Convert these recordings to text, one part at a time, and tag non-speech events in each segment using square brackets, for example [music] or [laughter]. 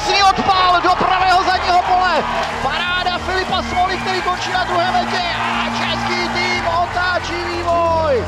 krásný odpál do pravého zadního pole. Paráda Filipa Smoli, který končí na druhé metě a český tým otáčí vývoj.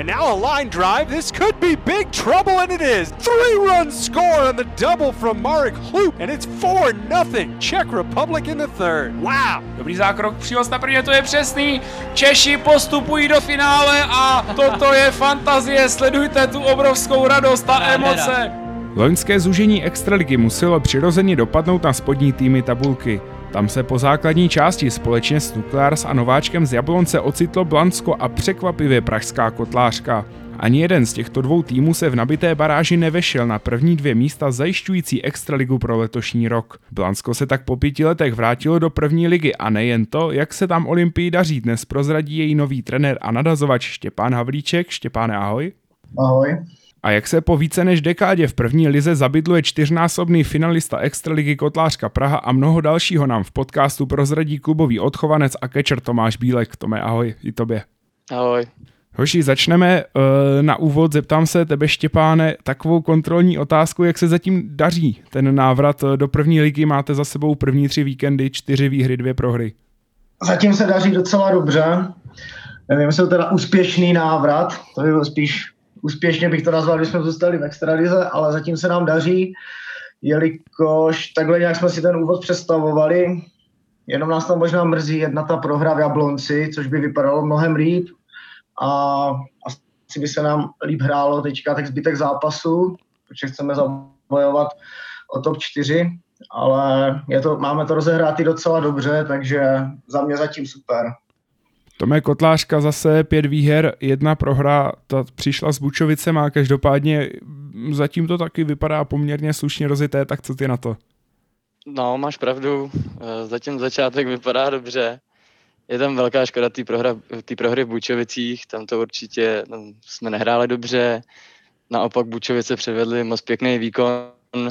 And now a line drive. This could be big trouble, and it is. Three run score on the double from Marek Hloop, and it's 4 nothing. Czech Republic in the third. Wow. Dobrý zákrok, příhoz na prvně, to je přesný. Češi postupují do finále a toto je fantazie. Sledujte tu obrovskou radost a emoce. Loňské zúžení extraligy muselo přirozeně dopadnout na spodní týmy tabulky. Tam se po základní části společně s Nuklears a nováčkem z Jablonce ocitlo Blansko a překvapivě pražská kotlářka. Ani jeden z těchto dvou týmů se v nabité baráži nevešel na první dvě místa zajišťující extraligu pro letošní rok. Blansko se tak po pěti letech vrátilo do první ligy a nejen to, jak se tam Olympii daří, dnes prozradí její nový trenér a nadazovač Štěpán Havlíček. Štěpáne, ahoj. Ahoj. A jak se po více než dekádě v první lize zabydluje čtyřnásobný finalista Extraligy Kotlářka Praha a mnoho dalšího nám v podcastu prozradí klubový odchovanec a kečer Tomáš Bílek. Tome, ahoj, i tobě. Ahoj. Hoši, začneme uh, na úvod. Zeptám se tebe, Štěpáne, takovou kontrolní otázku, jak se zatím daří ten návrat do první ligy. Máte za sebou první tři víkendy, čtyři výhry, dvě prohry. Zatím se daří docela dobře. Nevím, jestli to teda úspěšný návrat, to by byl spíš úspěšně bych to nazval, když jsme zůstali v extralize, ale zatím se nám daří, jelikož takhle nějak jsme si ten úvod představovali, jenom nás tam možná mrzí jedna ta prohra v Jablonci, což by vypadalo mnohem líp a asi by se nám líp hrálo teďka tak zbytek zápasu, protože chceme zabojovat o top 4, ale je to, máme to rozehrátý docela dobře, takže za mě zatím super. Tome Kotlářka zase pět výher, jedna prohra, ta přišla s Bučovicem a každopádně zatím to taky vypadá poměrně slušně rozité, tak co ty na to? No, máš pravdu, eh, zatím začátek vypadá dobře. Je tam velká škoda té prohra, prohry v Bučovicích, tam to určitě tam jsme nehráli dobře, naopak Bučovice předvedli moc pěkný výkon,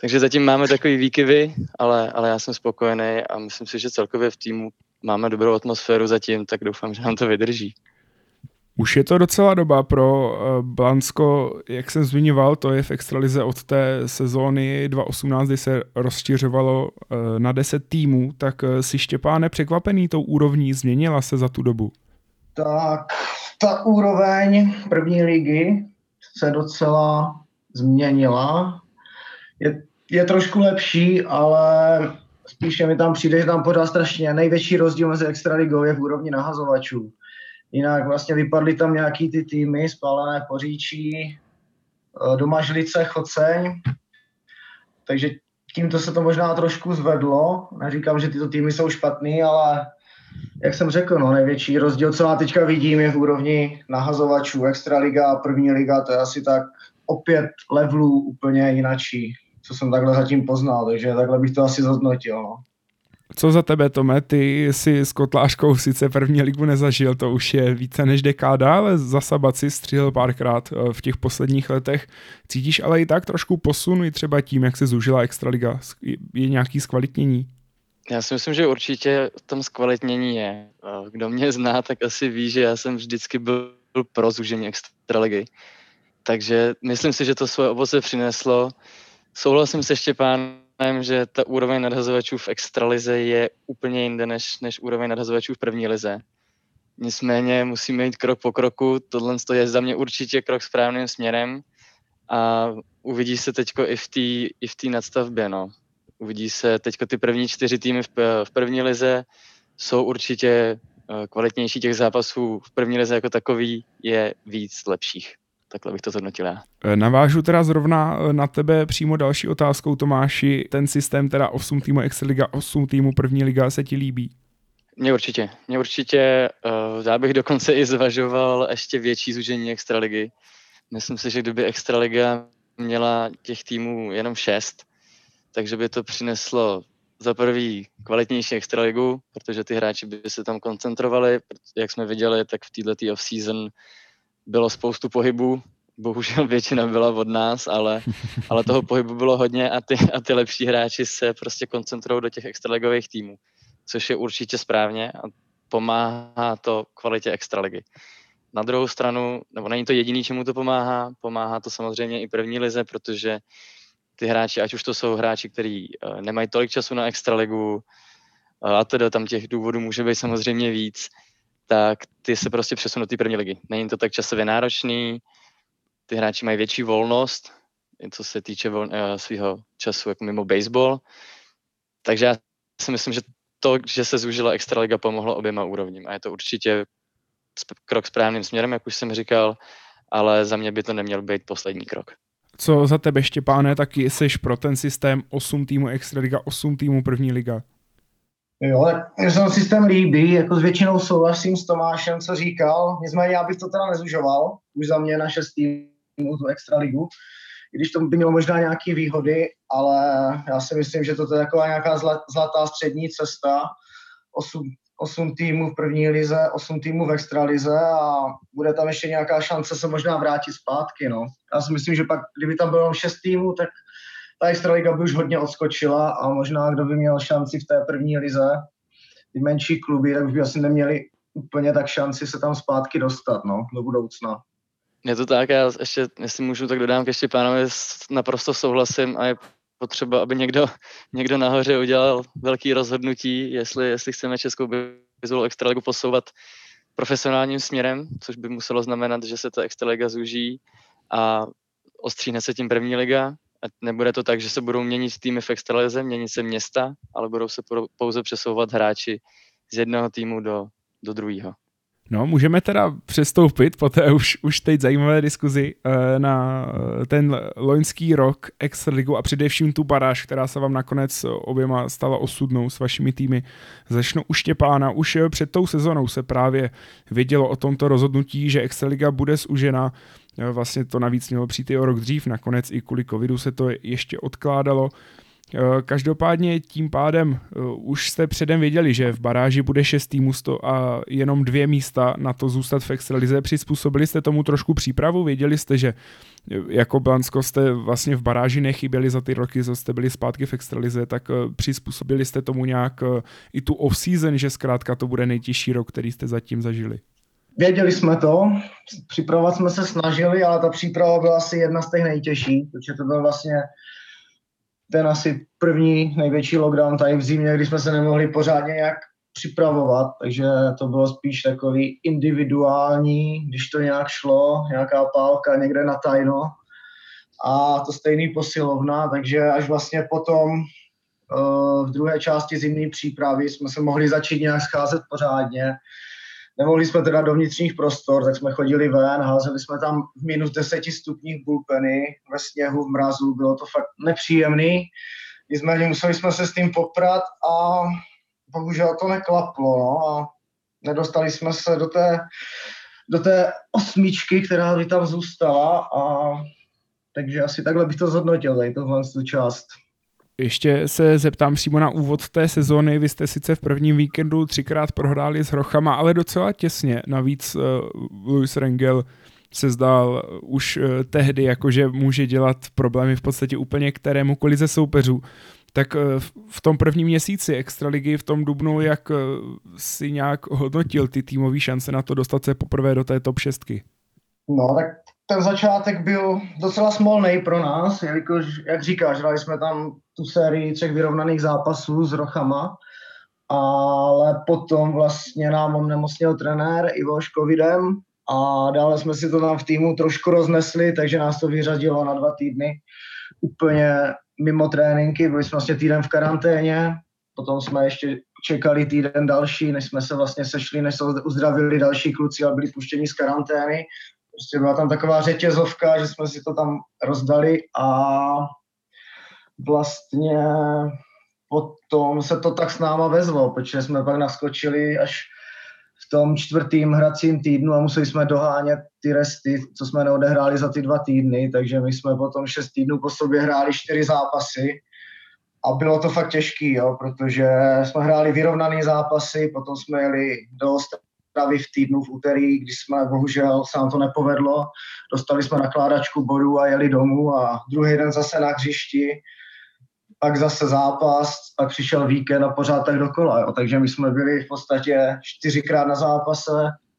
takže zatím máme takový výkyvy, ale, ale já jsem spokojený a myslím si, že celkově v týmu máme dobrou atmosféru zatím, tak doufám, že nám to vydrží. Už je to docela doba pro uh, Blansko, jak jsem zmiňoval, to je v extralize od té sezóny 2018, kdy se rozšiřovalo uh, na 10 týmů, tak uh, si Štěpáne překvapený tou úrovní, změnila se za tu dobu? Tak ta úroveň první ligy se docela změnila. Je, je trošku lepší, ale spíše mi tam přijde, že tam pořád strašně největší rozdíl mezi extraligou je v úrovni nahazovačů. Jinak vlastně vypadly tam nějaký ty týmy, spálené Poříčí, eh, Domažlice, Choceň, takže tímto se to možná trošku zvedlo. Neříkám, že tyto týmy jsou špatný, ale jak jsem řekl, no, největší rozdíl, co já teďka vidím, je v úrovni nahazovačů. Extraliga, první liga, to je asi tak opět levelů úplně jinačí co jsem takhle zatím poznal, takže takhle bych to asi zhodnotil. No. Co za tebe, Tome? Ty jsi s Kotlářkou sice první ligu nezažil, to už je více než dekáda, ale za Sabat si střihl párkrát eh, v těch posledních letech. Cítíš ale i tak trošku posun i třeba tím, jak se zúžila Extraliga? Je nějaký zkvalitnění? Já si myslím, že určitě tam zkvalitnění je. Kdo mě zná, tak asi ví, že já jsem vždycky byl pro zúžení Extraligy. Takže myslím si, že to svoje ovoce přineslo. Souhlasím se Štěpánem, že ta úroveň nadhazovačů v extralize je úplně jinde než, než úroveň nadhazovačů v první lize. Nicméně musíme jít krok po kroku, tohle je za mě určitě krok správným směrem a uvidí se teďko i v té i v nadstavbě. No. Uvidí se teďko ty první čtyři týmy v, v první lize, jsou určitě eh, kvalitnější těch zápasů v první lize jako takový je víc lepších. Takhle bych to zhodnotil já. E, navážu teda zrovna e, na tebe přímo další otázkou, Tomáši. Ten systém teda 8 týmů Extraliga, 8 týmů první liga se ti líbí? Mně určitě. Mně určitě, uh, já bych dokonce i zvažoval ještě větší zúžení Extraligy. Myslím si, že kdyby Extraliga měla těch týmů jenom šest, takže by to přineslo za prvý kvalitnější extraligu, protože ty hráči by se tam koncentrovali, jak jsme viděli, tak v této off-season bylo spoustu pohybů, bohužel většina byla od nás, ale, ale toho pohybu bylo hodně a ty, a ty lepší hráči se prostě koncentrují do těch extraligových týmů, což je určitě správně a pomáhá to kvalitě extraligy. Na druhou stranu, nebo není to jediný, čemu to pomáhá, pomáhá to samozřejmě i první lize, protože ty hráči, ať už to jsou hráči, kteří uh, nemají tolik času na extraligu, uh, a teda tam těch důvodů může být samozřejmě víc, tak ty se prostě přesunou do té první ligy. Není to tak časově náročný, ty hráči mají větší volnost, co se týče vol, uh, svého času jako mimo baseball. Takže já si myslím, že to, že se zúžila Extraliga, pomohlo oběma úrovním a je to určitě krok správným směrem, jak už jsem říkal, ale za mě by to neměl být poslední krok. Co za tebe, Štěpáne, taky jsi pro ten systém 8 týmů Extraliga, 8 týmů první liga? Jo, tak se ten systém líbí, jako s většinou souhlasím s Tomášem, co říkal, nicméně já bych to teda nezužoval, už za mě na 6 týmů tu Extraligu, i když to by mělo možná nějaké výhody, ale já si myslím, že to je taková nějaká zlatá střední cesta, 8, 8 týmů v první lize, 8 týmů v extralize a bude tam ještě nějaká šance se možná vrátit zpátky. No. Já si myslím, že pak, kdyby tam bylo 6 týmů, tak ta extraliga by už hodně odskočila a možná kdo by měl šanci v té první lize, ty menší kluby, tak už by asi neměli úplně tak šanci se tam zpátky dostat no, do budoucna. Je to tak, já ještě, jestli můžu, tak dodám ke Štěpánovi, naprosto souhlasím a je potřeba, aby někdo, [laughs] někdo nahoře udělal velký rozhodnutí, jestli, jestli chceme Českou Visual Extraligu posouvat profesionálním směrem, což by muselo znamenat, že se ta Extraliga zúží a ostříhne se tím první liga. Nebude to tak, že se budou měnit týmy v Extralize, měnit se města, ale budou se pouze přesouvat hráči z jednoho týmu do, do druhého. No, můžeme teda přestoupit po té už, už teď zajímavé diskuzi eh, na eh, ten loňský rok Extraligu a především tu baráž, která se vám nakonec oběma stala osudnou s vašimi týmy. Začnu u Štěpána. Už před tou sezonou se právě vědělo o tomto rozhodnutí, že Extraliga bude zužena. Vlastně to navíc mělo přijít i o rok dřív, nakonec i kvůli covidu se to ještě odkládalo. Eh, každopádně tím pádem eh, už jste předem věděli, že v baráži bude šest týmů a jenom dvě místa na to zůstat v extralize. Přizpůsobili jste tomu trošku přípravu? Věděli jste, že eh, jako Blansko jste vlastně v baráži nechyběli za ty roky, co jste byli zpátky v extralize, tak přizpůsobili jste tomu nějak i tu off-season, že zkrátka to bude nejtěžší rok, který jste zatím zažili? Věděli jsme to, připravovat jsme se snažili, ale ta příprava byla asi jedna z těch nejtěžších, protože to byl vlastně ten asi první největší lockdown tady v zimě, kdy jsme se nemohli pořádně nějak připravovat, takže to bylo spíš takový individuální, když to nějak šlo, nějaká pálka někde na tajno a to stejný posilovna, takže až vlastně potom uh, v druhé části zimní přípravy jsme se mohli začít nějak scházet pořádně, Nemohli jsme teda do vnitřních prostor, tak jsme chodili ven, házeli jsme tam v minus 10 stupních bulpeny, ve sněhu, v mrazu, bylo to fakt nepříjemný. Nicméně museli jsme se s tím poprat a bohužel to neklaplo. No, a nedostali jsme se do té, do té osmičky, která by tam zůstala a takže asi takhle bych to zhodnotil, tady tohle část. Ještě se zeptám přímo na úvod té sezóny. Vy jste sice v prvním víkendu třikrát prohráli s Hrochama, ale docela těsně. Navíc uh, Luis Rengel se zdál už uh, tehdy, jakože může dělat problémy v podstatě úplně kterémukoliv ze soupeřů. Tak uh, v tom prvním měsíci extraligy v tom dubnu, jak uh, si nějak hodnotil ty týmové šance na to dostat se poprvé do té top šestky? No, tak ten začátek byl docela smolný pro nás, jelikož, jak říkáš, hrali jsme tam tu sérii třech vyrovnaných zápasů s Rochama, ale potom vlastně nám onemocněl trenér Ivo Covidem a dále jsme si to tam v týmu trošku roznesli, takže nás to vyřadilo na dva týdny úplně mimo tréninky, byli jsme vlastně týden v karanténě, potom jsme ještě čekali týden další, než jsme se vlastně sešli, než se uzdravili další kluci a byli puštěni z karantény Prostě byla tam taková řetězovka, že jsme si to tam rozdali a vlastně potom se to tak s náma vezlo, protože jsme pak naskočili až v tom čtvrtým hracím týdnu a museli jsme dohánět ty resty, co jsme neodehráli za ty dva týdny, takže my jsme potom šest týdnů po sobě hráli čtyři zápasy. A bylo to fakt těžký, jo, protože jsme hráli vyrovnaný zápasy, potom jsme jeli do v týdnu v úterý, když jsme bohužel se nám to nepovedlo. Dostali jsme nakládačku bodů a jeli domů a druhý den zase na hřišti, pak zase zápas, pak přišel víkend a pořád tak dokola. Jo. Takže my jsme byli v podstatě čtyřikrát na zápase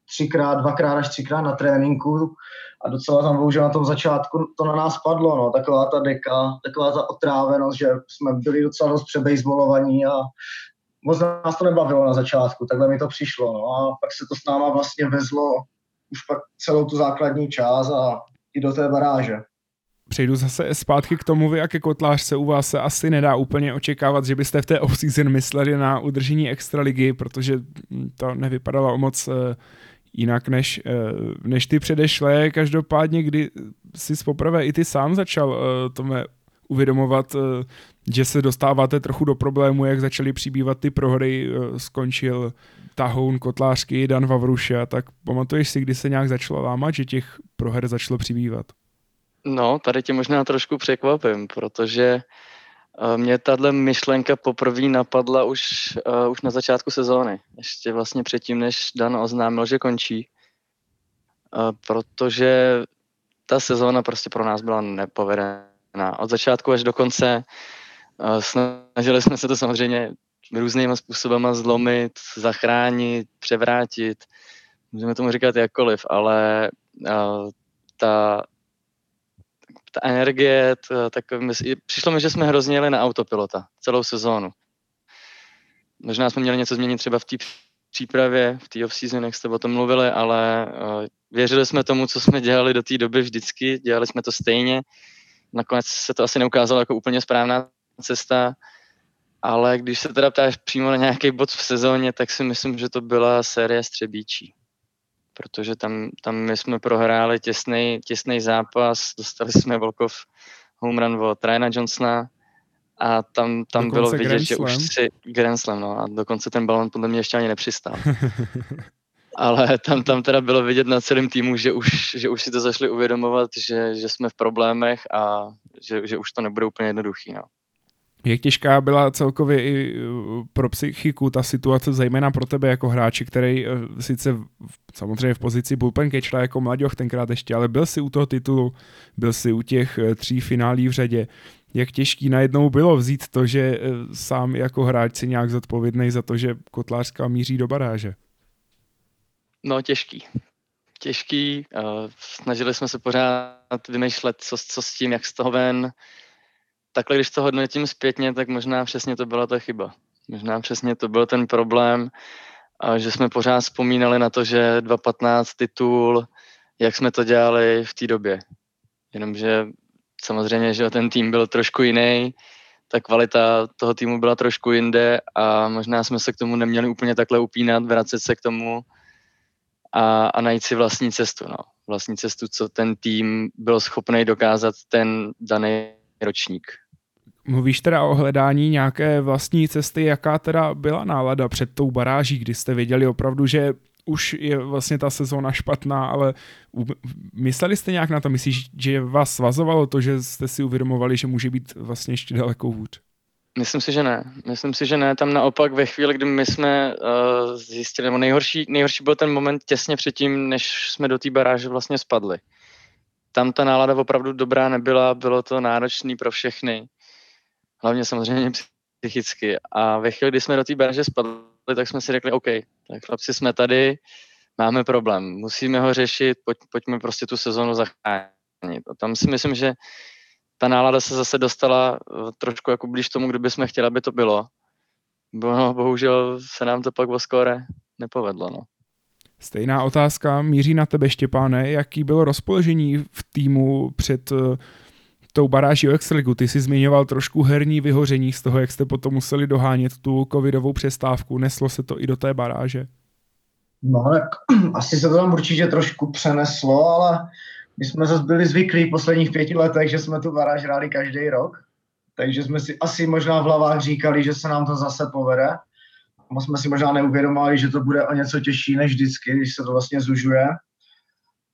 třikrát, dvakrát až třikrát na tréninku a docela tam bohužel na tom začátku to na nás padlo, no, taková ta deka, taková ta otrávenost, že jsme byli docela dost přebejzbolovaní a moc nás to nebavilo na začátku, takhle mi to přišlo, no, a pak se to s náma vlastně vezlo už pak celou tu základní část a i do té baráže. Přejdu zase zpátky k tomu, vy a ke kotlářce u vás se asi nedá úplně očekávat, že byste v té off-season mysleli na udržení extraligy, protože to nevypadalo o moc eh, jinak než, eh, než ty předešlé. Každopádně, kdy jsi poprvé i ty sám začal eh, tome uvědomovat, že se dostáváte trochu do problému, jak začaly přibývat ty prohry, skončil Tahoun, Kotlářky, Dan Vavruša, tak pamatuješ si, kdy se nějak začalo lámat, že těch proher začalo přibývat? No, tady tě možná trošku překvapím, protože uh, mě tahle myšlenka poprvé napadla už, uh, už na začátku sezóny. Ještě vlastně předtím, než Dan oznámil, že končí. Uh, protože ta sezóna prostě pro nás byla nepovedená. Od začátku až do konce snažili jsme se to samozřejmě různýma způsobama zlomit, zachránit, převrátit. Můžeme tomu říkat jakkoliv, ale ta ta energie, to, tak přišlo mi, že jsme hrozně jeli na autopilota celou sezónu. Možná jsme měli něco změnit třeba v té přípravě, v té off-season, jak jste o tom mluvili, ale věřili jsme tomu, co jsme dělali do té doby vždycky, dělali jsme to stejně. Nakonec se to asi neukázalo jako úplně správná cesta, ale když se teda ptáš přímo na nějaký bod v sezóně, tak si myslím, že to byla série Střebíčí protože tam, tam my jsme prohráli těsný, těsný zápas, dostali jsme Volkov home run od Ryana Johnsona a tam, tam bylo vidět, Grand že už si Grand Slam, no, a dokonce ten balon podle mě ještě ani nepřistál. [laughs] Ale tam, tam teda bylo vidět na celém týmu, že už, že už si to zašli uvědomovat, že, že jsme v problémech a že, že už to nebude úplně jednoduchý. No. Jak těžká byla celkově i uh, pro psychiku ta situace, zejména pro tebe jako hráči, který uh, sice samozřejmě v pozici bullpen catchera jako mladěch tenkrát ještě, ale byl si u toho titulu, byl si u těch uh, tří finálí v řadě. Jak těžký najednou bylo vzít to, že sám jako hráč si nějak zodpovědný za to, že Kotlářská míří do baráže? No těžký. Těžký. snažili jsme se pořád vymýšlet, co, co s tím, jak z toho ven, takhle, když to hodnotím zpětně, tak možná přesně to byla ta chyba. Možná přesně to byl ten problém, že jsme pořád vzpomínali na to, že 2.15 titul, jak jsme to dělali v té době. Jenomže samozřejmě, že ten tým byl trošku jiný, ta kvalita toho týmu byla trošku jinde a možná jsme se k tomu neměli úplně takhle upínat, vracet se k tomu a, a najít si vlastní cestu. No. Vlastní cestu, co ten tým byl schopný dokázat ten daný ročník. Mluvíš teda o hledání nějaké vlastní cesty, jaká teda byla nálada před tou baráží, kdy jste věděli opravdu, že už je vlastně ta sezóna špatná, ale mysleli jste nějak na to? Myslíš, že vás svazovalo to, že jste si uvědomovali, že může být vlastně ještě daleko hůř? Myslím si, že ne. Myslím si, že ne. Tam naopak ve chvíli, kdy my jsme uh, zjistili, nebo nejhorší, nejhorší byl ten moment těsně předtím, než jsme do té baráže vlastně spadli. Tam ta nálada opravdu dobrá nebyla, bylo to náročné pro všechny hlavně samozřejmě psychicky. A ve chvíli, kdy jsme do té branže spadli, tak jsme si řekli, OK, tak chlapci jsme tady, máme problém, musíme ho řešit, pojď, pojďme prostě tu sezonu zachránit. A tam si myslím, že ta nálada se zase dostala eh, trošku jako blíž tomu, kdyby jsme chtěli, aby to bylo. Bo, no, bohužel se nám to pak o skóre nepovedlo. No. Stejná otázka míří na tebe, Štěpáne. Jaký bylo rozpoložení v týmu před eh, tou baráží o Extraligu. Ty jsi zmiňoval trošku herní vyhoření z toho, jak jste potom museli dohánět tu covidovou přestávku. Neslo se to i do té baráže? No, tak [clears throat] asi se to tam určitě trošku přeneslo, ale my jsme zase byli zvyklí v posledních pěti letech, že jsme tu baráž hráli každý rok. Takže jsme si asi možná v hlavách říkali, že se nám to zase povede. A jsme si možná neuvědomovali, že to bude o něco těžší než vždycky, když se to vlastně zužuje.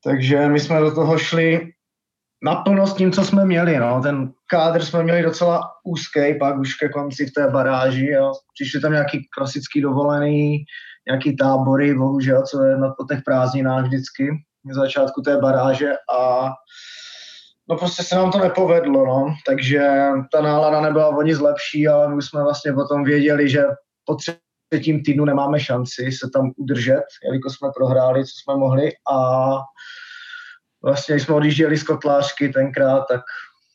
Takže my jsme do toho šli naplno s tím, co jsme měli. No. Ten kádr jsme měli docela úzký, pak už ke konci v té baráži. Jo. Přišli tam nějaký klasický dovolený, nějaký tábory, bohužel, co je na těch prázdninách vždycky, začátku té baráže a no prostě se nám to nepovedlo, no. takže ta nálada nebyla o nic lepší, ale my jsme vlastně potom věděli, že potřebujeme třetím týdnu nemáme šanci se tam udržet, jelikož jsme prohráli, co jsme mohli a vlastně, když jsme odjížděli z kotlářky tenkrát, tak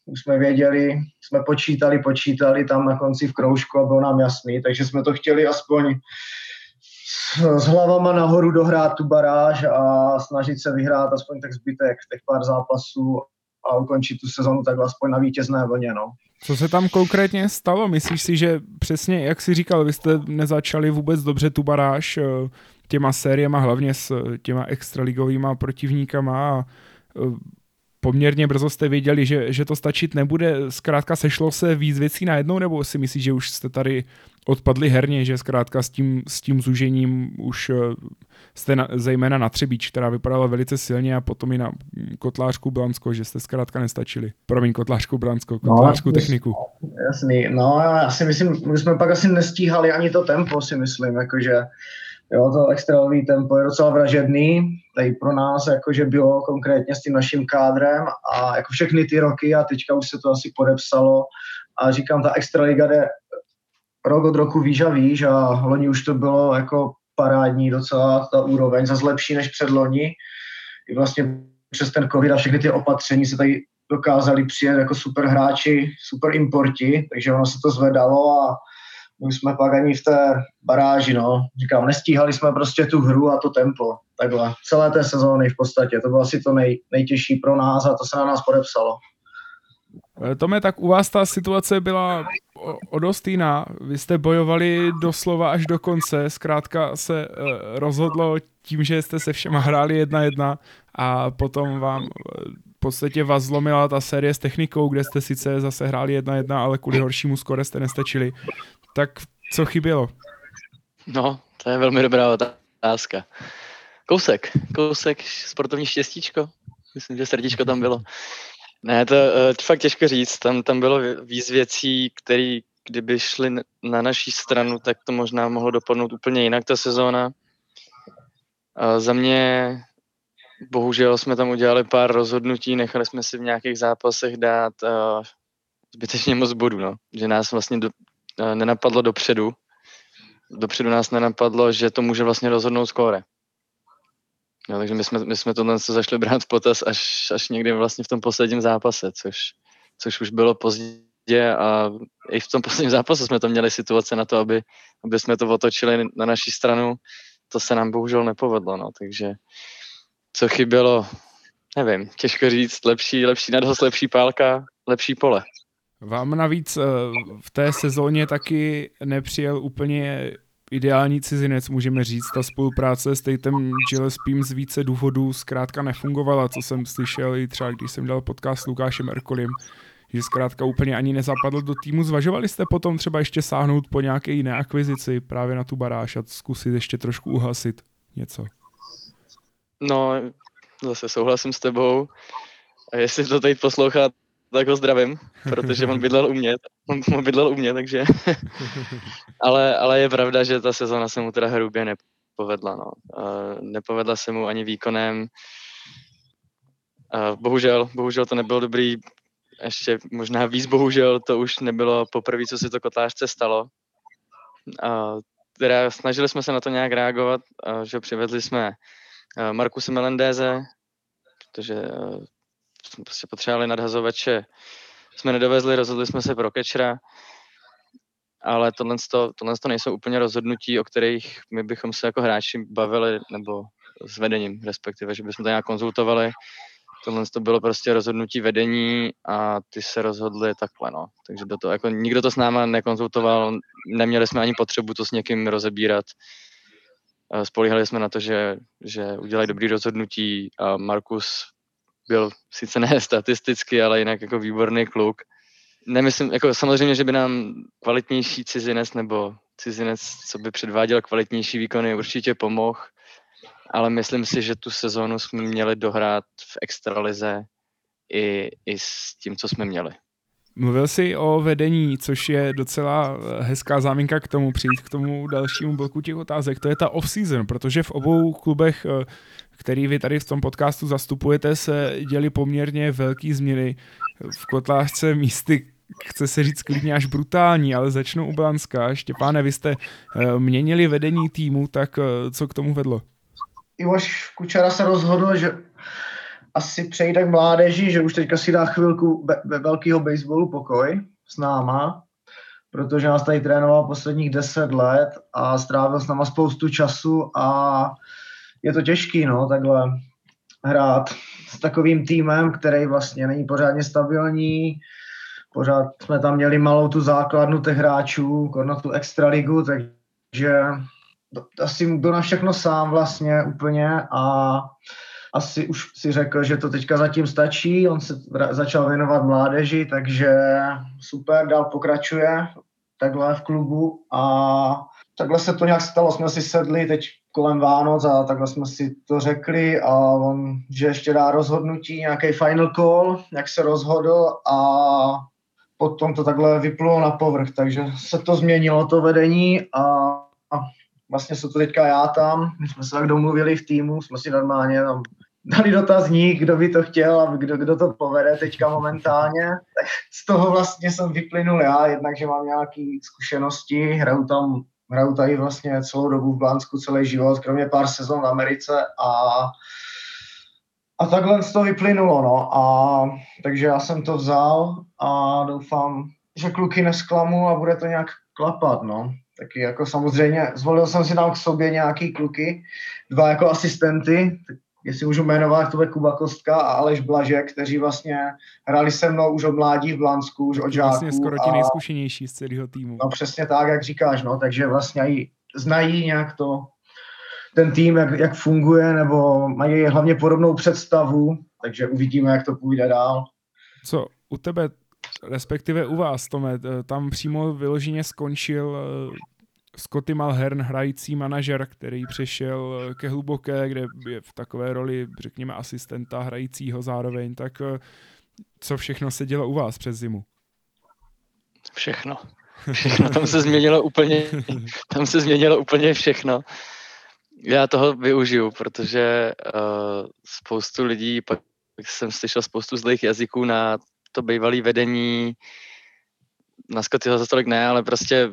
už jsme věděli, jsme počítali, počítali tam na konci v kroužku a bylo nám jasný, takže jsme to chtěli aspoň s, hlavama nahoru dohrát tu baráž a snažit se vyhrát aspoň tak zbytek, těch pár zápasů a ukončit tu sezonu tak aspoň na vítězné vlně. No. Co se tam konkrétně stalo? Myslíš si, že přesně, jak jsi říkal, vy jste nezačali vůbec dobře tu baráž eh, těma sériema, hlavně s těma extraligovýma protivníkama a eh, poměrně brzo jste věděli, že, že to stačit nebude. Zkrátka sešlo se víc věcí najednou, nebo si myslíš, že už jste tady odpadli herně, že zkrátka s tím, s tím zužením už eh, jste na, zejména na Třebíč, která vypadala velice silně a potom i na Kotlářku Blansko, že jste zkrátka nestačili. Promiň, Kotlářku Blansko, no, Kotlářku no, techniku. Jasný, no já si myslím, my jsme pak asi nestíhali ani to tempo, si myslím, jakože Jo, to extralový tempo je docela vražedný, tady pro nás jakože bylo konkrétně s tím naším kádrem a jako všechny ty roky a teďka už se to asi podepsalo a říkám, ta extraliga jde rok od roku výš a výš a loni už to bylo jako parádní docela ta úroveň, zase lepší než před loni. I vlastně přes ten covid a všechny ty opatření se tady dokázali přijet jako super hráči, super importi, takže ono se to zvedalo a my jsme pak ani v té baráži, no. Říkám, nestíhali jsme prostě tu hru a to tempo. Takhle. Celé té sezóny v podstatě. To bylo asi to nej, nejtěžší pro nás a to se na nás podepsalo. Eh, Tome, tak u vás ta situace byla o, o dost jiná. Vy jste bojovali doslova až do konce, zkrátka se uh, rozhodlo tím, že jste se všema hráli jedna jedna a potom vám uh, v podstatě vás zlomila ta série s technikou, kde jste sice zase hráli jedna jedna, ale kvůli horšímu skore jste nestačili. Tak co chybělo? No, to je velmi dobrá otázka. Kousek, kousek, sportovní štěstíčko. Myslím, že srdíčko tam bylo. Ne, to, uh, to fakt těžko říct. Tam, tam bylo víc věcí, které kdyby šly na naší stranu, tak to možná mohlo dopadnout úplně jinak ta sezóna. Uh, za mě bohužel jsme tam udělali pár rozhodnutí, nechali jsme si v nějakých zápasech dát uh, zbytečně moc bodů, no. že nás vlastně do, nenapadlo dopředu. Dopředu nás nenapadlo, že to může vlastně rozhodnout skóre. No, takže my jsme, my jsme tohle se zašli brát v potaz až, až někdy vlastně v tom posledním zápase, což, což už bylo pozdě a i v tom posledním zápase jsme to měli situace na to, aby, aby jsme to otočili na naší stranu. To se nám bohužel nepovedlo, no, takže co chybělo, nevím, těžko říct, lepší, lepší nadhoz, lepší pálka, lepší pole. Vám navíc eh, v té sezóně taky nepřijel úplně ideální cizinec, můžeme říct. Ta spolupráce s Tatem Gillespiem z více důvodů zkrátka nefungovala, co jsem slyšel i třeba, když jsem dělal podcast s Lukášem Erkolim, že zkrátka úplně ani nezapadl do týmu. Zvažovali jste potom třeba ještě sáhnout po nějaké jiné akvizici právě na tu baráž a zkusit ještě trošku uhasit něco? No, zase souhlasím s tebou. A jestli to teď poslouchá tak ho zdravím, protože on bydlel u mě, on, bydlel u mě, takže, ale, ale je pravda, že ta sezona se mu teda hrubě nepovedla, no. Nepovedla se mu ani výkonem, bohužel, bohužel to nebylo dobrý, ještě možná víc bohužel, to už nebylo poprvé, co se to kotlářce stalo. Teda snažili jsme se na to nějak reagovat, že přivedli jsme uh, Markuse Melendéze, protože uh, jsme prostě potřebovali nadhazovače, jsme nedovezli, rozhodli jsme se pro kečera, ale tohle, to, tohle to nejsou úplně rozhodnutí, o kterých my bychom se jako hráči bavili, nebo s vedením respektive, že bychom to nějak konzultovali. Tohle to bylo prostě rozhodnutí vedení a ty se rozhodli takhle, no. Takže do toho, jako nikdo to s náma nekonzultoval, neměli jsme ani potřebu to s někým rozebírat. Spolíhali jsme na to, že, že udělají dobrý rozhodnutí a Markus byl sice ne [laughs] statisticky, ale jinak jako výborný kluk. Nemyslím, jako samozřejmě, že by nám kvalitnější cizinec nebo cizinec, co by předváděl kvalitnější výkony, určitě pomohl, ale myslím si, že tu sezónu jsme měli dohrát v extralize i, i s tím, co jsme měli. Mluvil jsi o vedení, což je docela hezká záminka k tomu přijít k tomu dalšímu bloku těch otázek. To je ta off-season, protože v obou klubech eh, který vy tady v tom podcastu zastupujete, se děli poměrně velký změny. V kotlářce místy chce se říct klidně až brutální, ale začnu u Blanska. Štěpáne, vy jste uh, měnili vedení týmu, tak co k tomu vedlo? Ivoš Kučara se rozhodl, že asi přejde k mládeži, že už teďka si dá chvilku ve velkého baseballu pokoj s náma, protože nás tady trénoval posledních deset let a strávil s náma spoustu času a je to těžký, no, takhle hrát s takovým týmem, který vlastně není pořádně stabilní, pořád jsme tam měli malou tu základnu těch hráčů, na tu extraligu, takže asi byl na všechno sám vlastně úplně a asi už si řekl, že to teďka zatím stačí, on se začal věnovat mládeži, takže super, dál pokračuje takhle v klubu a takhle se to nějak stalo, jsme si sedli teď kolem Vánoc a takhle jsme si to řekli a on, že ještě dá rozhodnutí, nějaký final call, jak se rozhodl a potom to takhle vyplulo na povrch, takže se to změnilo, to vedení a, vlastně jsou to teďka já tam, my jsme se tak domluvili v týmu, jsme si normálně tam dali dotazník, kdo by to chtěl a kdo, kdo to povede teďka momentálně. Tak z toho vlastně jsem vyplynul já, jednak, že mám nějaké zkušenosti, hraju tam hraju tady vlastně celou dobu v Blansku, celý život, kromě pár sezon v Americe a a takhle z toho vyplynulo, no. A, takže já jsem to vzal a doufám, že kluky nesklamu a bude to nějak klapat, no. Taky jako samozřejmě, zvolil jsem si tam k sobě nějaký kluky, dva jako asistenty, jestli můžu jmenovat, to bude Kuba Kostka a Aleš Blažek, kteří vlastně hráli se mnou už od mládí v Blansku, už od žáků. Vlastně skoro ti nejzkušenější z celého týmu. No přesně tak, jak říkáš, no, takže vlastně i znají nějak to, ten tým, jak, jak funguje, nebo mají hlavně podobnou představu, takže uvidíme, jak to půjde dál. Co u tebe, respektive u vás, Tome, tam přímo vyloženě skončil eh, Scotty Malhern, hrající manažer, který přešel eh, ke hluboké, kde je v takové roli, řekněme, asistenta hrajícího zároveň, tak eh, co všechno se dělo u vás přes zimu? Všechno. Všechno. Tam se změnilo úplně, [laughs] tam se změnilo úplně všechno. Já toho využiju, protože uh, spoustu lidí, pak jsem slyšel spoustu zlých jazyků na to bývalé vedení, na Scottyho za tolik ne, ale prostě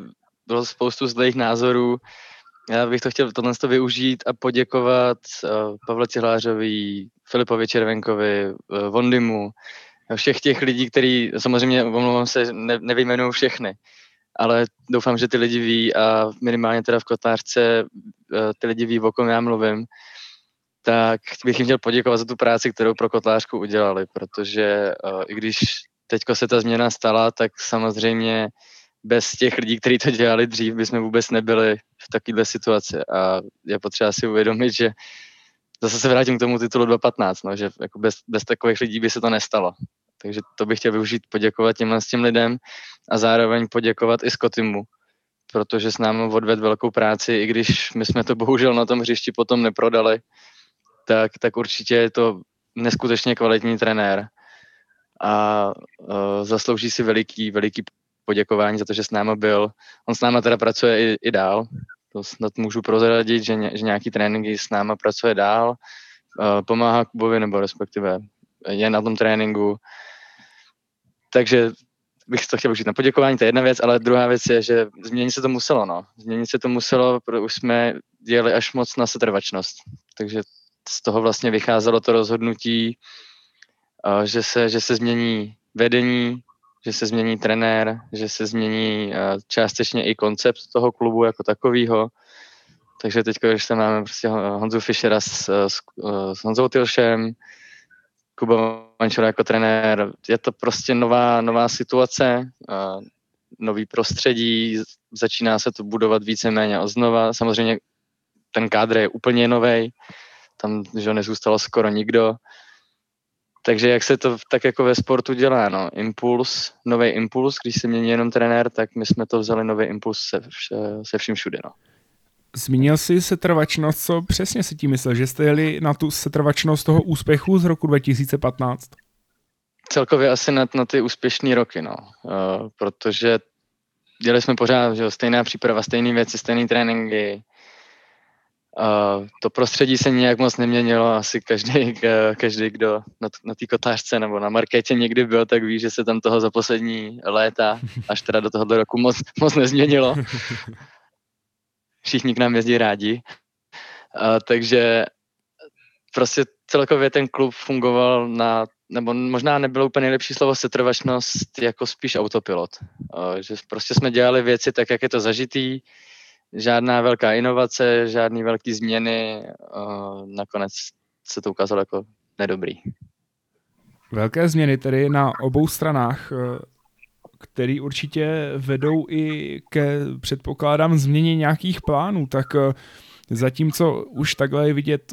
bylo spoustu zlých názorů. Já bych to chtěl tohle to využít a poděkovat uh, Pavle Cihlářovi, Filipovi Červenkovi, uh, Vondimu, všech těch lidí, kteří, samozřejmě omlouvám se, ne, nevyjmenuju všechny, ale doufám, že ty lidi ví a minimálně teda v Kotlářce uh, ty lidi ví, o kom já mluvím, tak bych jim chtěl poděkovat za tu práci, kterou pro Kotlářku udělali, protože uh, i když teďko se ta změna stala, tak samozřejmě bez těch lidí, kteří to dělali dřív, bychom vůbec nebyli v takovéhle situaci. A je potřeba si uvědomit, že zase se vrátím k tomu titulu 2.15, no, že jako bez, bez takových lidí by se to nestalo. Takže to bych chtěl využít, poděkovat těmhle s těm lidem a zároveň poděkovat i Scottimu, protože s námi odved velkou práci, i když my jsme to bohužel na tom hřišti potom neprodali, tak, tak určitě je to neskutečně kvalitní trenér a uh, zaslouží si veliký, veliký poděkování za to, že s náma byl. On s náma teda pracuje i, i dál, to snad můžu prozradit, že, ně, že nějaký tréninky s náma pracuje dál, uh, pomáhá Kubovi, nebo respektive je na tom tréninku. Takže bych to chtěl užít na poděkování, to je jedna věc, ale druhá věc je, že změnit se to muselo, no. Změnit se to muselo, protože už jsme dělali až moc na setrvačnost. Takže z toho vlastně vycházelo to rozhodnutí, uh, že se, že se změní vedení, že se změní trenér, že se změní uh, částečně i koncept toho klubu jako takového. Takže teď, když se máme prostě Honzu Fischera s, s, s Honzou Tilšem, Kuba Mančura jako trenér, je to prostě nová, nová situace, nový prostředí, začíná se to budovat víceméně znova. Samozřejmě ten kádr je úplně nový, tam že nezůstalo skoro nikdo, takže jak se to tak jako ve sportu dělá, no, impuls, nový impuls, když se mění jenom trenér, tak my jsme to vzali nový impuls se, se vším všude, no. Zmínil jsi setrvačnost, co přesně si tím myslel, že jste jeli na tu setrvačnost toho úspěchu z roku 2015? Celkově asi na, na ty úspěšné roky, no, uh, protože dělali jsme pořád, že stejná příprava, stejné věci, stejné tréninky, To prostředí se nějak moc neměnilo, asi každý, každý kdo na, na té kotářce nebo na marketě někdy byl, tak ví, že se tam toho za poslední léta, až teda do tohoto roku moc, moc nezměnilo. Všichni k nám jezdí rádi. Uh, takže prostě celkově ten klub fungoval na, nebo možná nebylo úplně nejlepší slovo setrvačnost, jako spíš autopilot. Uh, že prostě jsme dělali věci tak, jak je to zažitý, žádná velká inovace, žádný velký změny, uh, nakonec se to ukázalo jako nedobrý. Velké změny tedy na obou stranách, eh, které určitě vedou i ke, předpokládám, změně nějakých plánů, tak eh, zatímco už takhle je vidět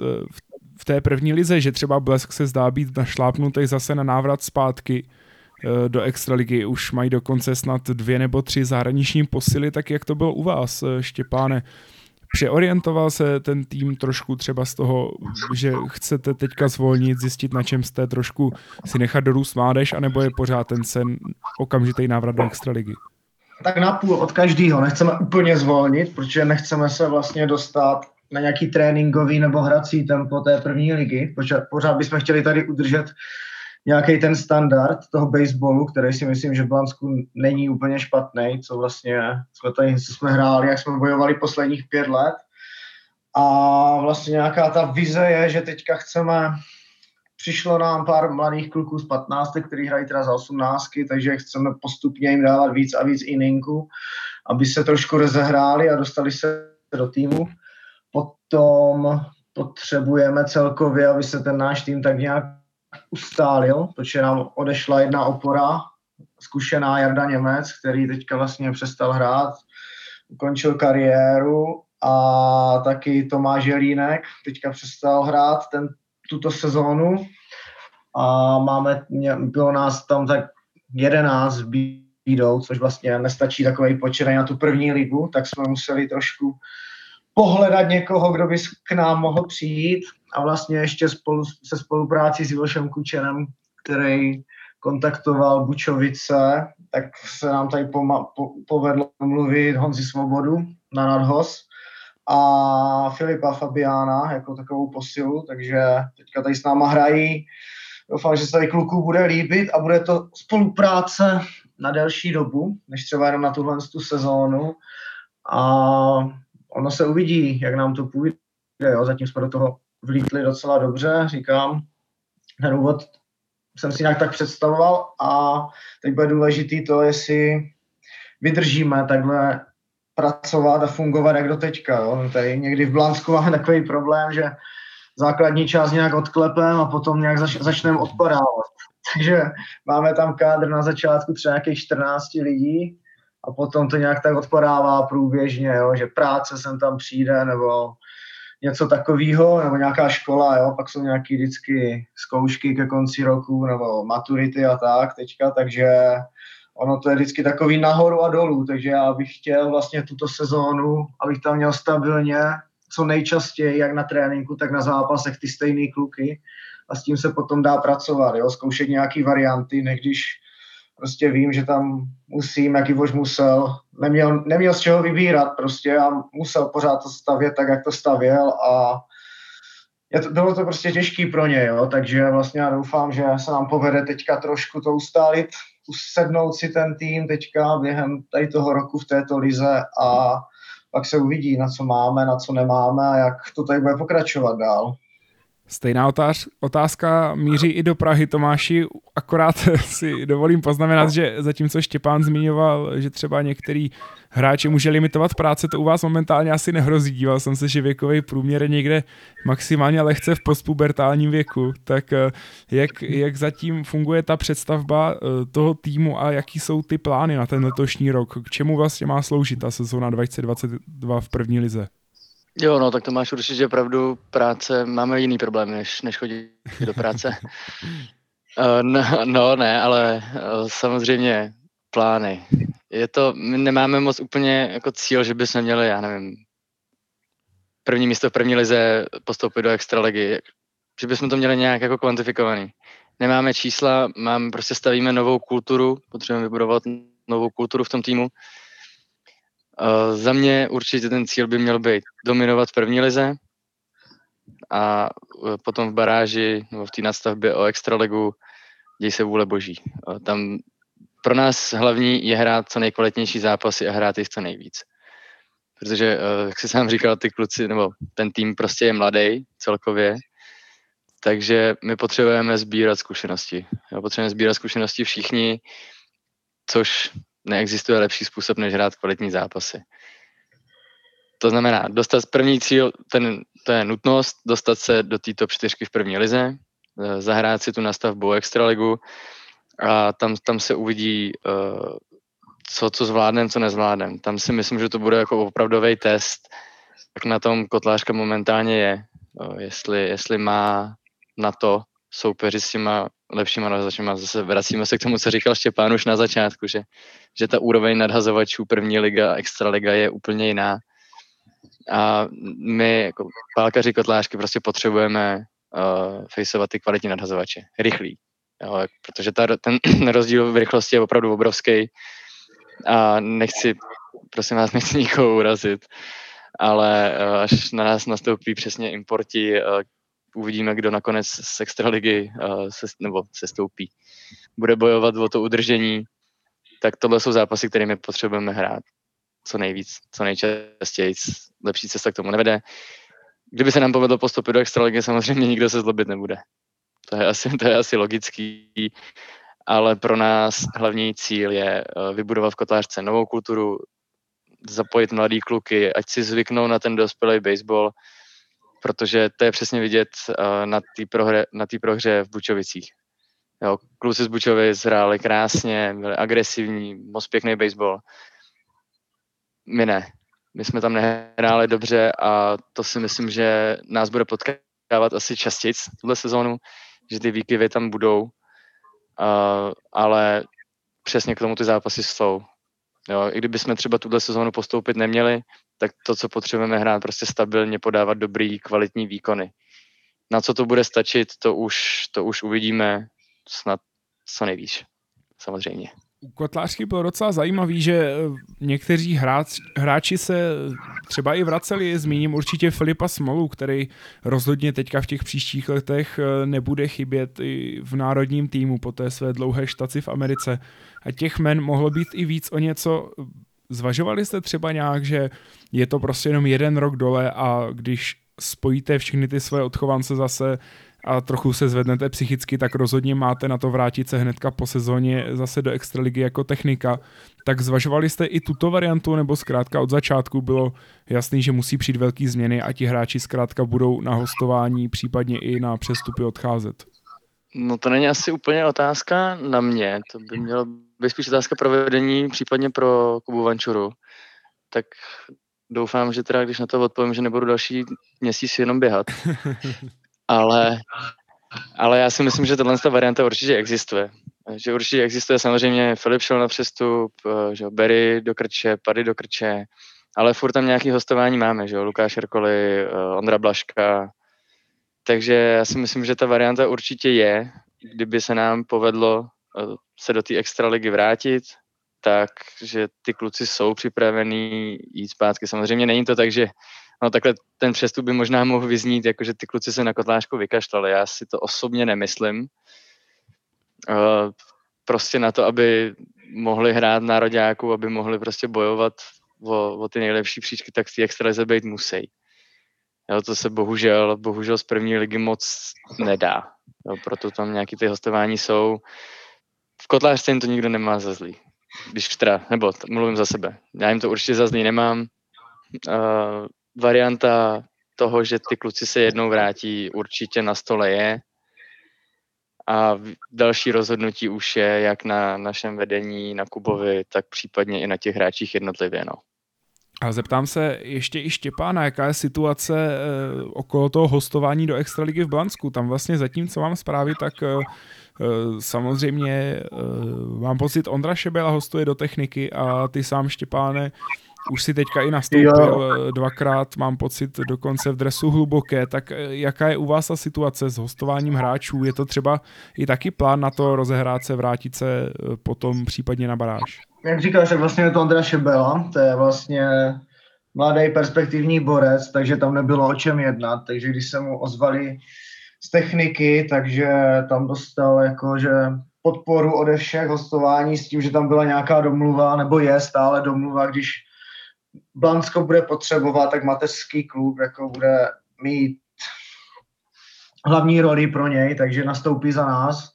v té první lize, že třeba Blesk se zdá být našlápnutý zase na návrat zpátky, Eh, do extraligy. Už mají dokonce snad dvě nebo tři zahraniční posily, tak jak to bylo u vás, eh, Štěpáne? Přeorientoval se ten tým trošku třeba z toho, že chcete teďka zvolnit, zjistit, na čem jste, trošku si nechat dorůst mládež, anebo je pořád ten sen okamžitý návrat do extraligy? Tak napůl od každého. Nechceme úplně zvolnit, protože nechceme se vlastně dostat na nějaký tréninkový nebo hrací tempo té první ligy, pořád bychom chtěli tady udržet nějaký ten standard toho baseballu, který si myslím, že v Blansku není úplně špatný, co vlastně jsme tady co jsme hráli, jak jsme bojovali posledních pět let. A vlastně nějaká ta vize je, že teďka chceme, přišlo nám pár mladých kluků z 15, kteří hrají teda za 18, takže chceme postupně jim dávat víc a víc ininku, aby se trošku rozehráli a dostali se do týmu. Potom potřebujeme celkově, aby se ten náš tým tak nějak ustálil, protože nám odešla jedna opora, zkušená Jarda Němec, který teďka vlastně přestal hrát, ukončil kariéru a taky Tomáš Jelínek teďka přestal hrát ten, tuto sezónu. A máme, bylo nás tam tak 11 bídou, což vlastně nestačí takový počet na tu první ligu, tak jsme museli trošku pohledat někoho, kdo by k nám mohl přijít a vlastně ještě spolu, se spolupráci s Ivošem Kučenem, který kontaktoval Bučovice, tak se nám tady poma- po- povedlo mluvit Honzi Svobodu na nadhoz a Filipa Fabiána jako takovou posilu, takže teďka tady s náma hrají. Doufám, že se tady kluků bude líbit a bude to spolupráce na delší dobu, než třeba jenom na tuhle tu sezónu. A ono se uvidí, jak nám to půjde. Jo. Zatím jsme do toho vlítli docela dobře, říkám. Ten úvod jsem si nějak tak představoval a teď bude důležitý to, jestli vydržíme takhle pracovat a fungovat jak do teďka. Jo. Tady někdy v Blansku máme takový problém, že základní část nějak odklepem a potom nějak zač- začneme odpadávat. [laughs] Takže máme tam kádr na začátku třeba nějakých 14 lidí a potom to nějak tak odpadává průběžně, jo, že práce sem tam přijde nebo něco takového, nebo nějaká škola, jo, pak jsou nějaký vždycky zkoušky ke konci roku, nebo maturity a tak teďka, takže ono to je vždycky takový nahoru a dolů, takže já bych chtěl vlastně tuto sezónu, abych tam měl stabilně co nejčastěji, jak na tréninku, tak na zápasech ty stejné kluky a s tím se potom dá pracovat, jo, zkoušet nějaký varianty, než když prostě vím, že tam musím, jak Ivoš musel, neměl, neměl z čeho vybírat prostě a musel pořád to stavět tak, jak to stavěl a je to, bylo to prostě těžký pro ně, jo, takže vlastně já doufám, že se nám povede teďka trošku to ustálit, usednout si ten tým teďka během tady toho roku v této lize a pak se uvidí, na co máme, na co nemáme a jak to tady bude pokračovat dál. Stejná otázka míří i do Prahy, Tomáši, akorát [laughs] si dovolím poznamenat, že zatímco Štěpán zmiňoval, že třeba některý hráči může limitovat práce, to u vás momentálně asi nehrozí. Díval jsem se, že věkový průměr je někde maximálně lehce v postpubertálním věku. Tak eh, jak, jak zatím funguje ta představba eh, toho týmu a jaký jsou ty plány na ten letošní rok? K čemu vlastně má sloužit ta sezóna 2022 v první lize? Jo, no tak to máš určitě pravdu. Práce, máme jiný problém, než, než chodit do práce. [laughs] no, no, ne, ale uh, samozřejmě plány. Je to, my nemáme moc úplně jako cíl, že bychom měli, já nevím, první místo v první lize postoupit do extraligy, že bychom to měli nějak jako kvantifikovaný. Nemáme čísla, mám, prostě stavíme novou kulturu, potřebujeme vybudovat novou kulturu v tom týmu Uh, za mě určitě ten cíl by měl být dominovat první lize, a potom v baráži nebo v té nadstavbě o extraligu děj se vůle boží. Tam pro nás hlavní je hrát co nejkvalitnější zápasy a hrát jich co nejvíc. Protože, jak jsi sám říkal, ty kluci, nebo ten tým prostě je mladý celkově, takže my potřebujeme sbírat zkušenosti. Potřebujeme sbírat zkušenosti všichni, což neexistuje lepší způsob, než hrát kvalitní zápasy. To znamená, dostat první cíl, ten, to je nutnost dostat se do té top 4 v první lize, eh, zahrát si tu nastavbu extraligu a tam, tam se uvidí, uh, co, co zvládnem, co nezvládnem. Tam si myslím, že to bude jako opravdový test, jak na tom kotlářka momentálně je. Uh, jestli, jestli má na to soupeři s těma lepšíma nahazovačima. Zase vracíme se k tomu, co říkal Štěpán už na začátku, že, že ta úroveň nadhazovačů první liga a extraliga je úplně jiná. A my jako pálkaři kotlářky prostě potřebujeme uh, faceovat ty kvalitní nadhazovače. Rychlý. Jo, protože ta, ten [clears throat] rozdíl v rychlosti je opravdu obrovský a nechci, prosím vás, [laughs] nechci nikoho urazit, ale uh, až na nás nastoupí přesně importi, uh, uvidíme, kdo nakonec z extraligy uh, se, nebo se stoupí. Bude bojovat o to udržení, tak tohle jsou zápasy, které my potřebujeme hrát co nejvíc, co nejčastěji. Lepší cesta k tomu nevede. Kdyby se nám povedlo postupit do extraligy, samozřejmě nikdo se zlobit nebude. To je asi, to je asi logický, ale pro nás hlavní cíl je uh, vybudovat v kotlářce novou kulturu, zapojit mladý kluky, ať si zvyknou na ten dospělý baseball, protože to je přesně vidět uh, na té prohře, na prohře v Bučovicích. Jo, kluci z Bučovic hráli krásně, byli agresivní, moc pěkný baseball. My ne. My jsme tam nehráli dobře a to si myslím, že nás bude potkávat asi častěji tuhle sezónu, že ty výkyvy tam budou, uh, ale přesně k tomu ty zápasy jsou. Jo, I kdyby jsme třeba tuhle sezónu postoupit neměli, tak to, co potřebujeme hrát, prostě stabilně podávat dobrý, kvalitní výkony. Na co to bude stačit, to už, to už uvidíme snad co nejvíc, samozřejmě. U Kotlářky bylo docela zajímavý, že eh, někteří hráč, hráči se třeba i vraceli, zmíním určitě Filipa Smolu, který rozhodně teďka v těch příštích letech eh, nebude chybět i v národním týmu po té své dlouhé štaci v Americe. A těch men mohlo být i víc o něco Zvažovali jste třeba nějak, že je to prostě jenom jeden rok dole a když spojíte všechny ty své odchovance zase a trochu se zvednete psychicky, tak rozhodně máte na to vrátit se hnedka po sezóně zase do extraligy jako technika. Tak zvažovali jste i tuto variantu, nebo zkrátka od začátku bylo jasný, že musí přijít velký změny a ti hráči zkrátka budou na hostování, případně i na přestupy odcházet? No to není asi úplně otázka na mě, to by mělo být spíš otázka provedení, případně pro Kubu Vančuru. Tak doufám, že teda, když na to odpovím, že nebudu další měsíc jenom běhat. [laughs] ale, ale já si myslím, že tahle varianta určitě existuje. Že určitě existuje samozřejmě Filip šel na přestup, eh, že Berry do krče, Pady do krče, ale furt tam nějaký hostování máme, že jo, Lukáš Erkoli, eh, Ondra Blaška, takže já si myslím, že ta varianta určitě je, kdyby se nám povedlo eh, se do té extraligy vrátit, tak, že ty kluci jsou připravení jít zpátky. Samozřejmě není to tak, že no takhle ten přestup by možná mohl vyznít, jako že ty kluci se na kotlářku vykašlali. Já si to osobně nemyslím. Uh, prostě na to, aby mohli hrát nároďáku, aby mohli prostě bojovat o, o ty nejlepší příčky, tak ty extralize být musí. Jo, to se bohužel, bohužel z první ligy moc nedá. Jo, proto tam nějaký ty hostování jsou. V kotlářce jim to nikdo nemá za zlý. Když teda, nebo t- mluvím za sebe. Já jim to určitě za zlý nemám. Uh, varianta toho, že ty kluci se jednou vrátí, určitě na stole je. A další rozhodnutí už je jak na našem vedení, na Kubovi, tak případně i na těch hráčích jednotlivě. No. A zeptám se ještě i Štěpána, jaká je situace eh, okolo toho hostování do Extraligy v Blansku. Tam vlastně zatím, co mám zprávy, tak eh, eh samozřejmě mám pocit, Ondra Šebela hostuje do techniky a ty sám Štěpáne už si teďka i nastoupil jo. Eh, dvakrát, mám pocit dokonce v dresu hluboké, tak eh, jaká je u vás ta situace s hostováním hráčů? Je to třeba i taky plán na to rozehrát se, vrátit se potom případně na baráž? jak říkáš, tak vlastně je to Ondra Šebela, to je vlastně mladý perspektivní borec, takže tam nebylo o čem jednat, takže když se mu ozvali z techniky, takže tam dostal jako, že podporu ode všech hostování s tím, že tam byla nějaká domluva, nebo je stále domluva, když Blansko bude potřebovat, tak mateřský klub jako bude mít hlavní roli pro něj, takže nastoupí za nás.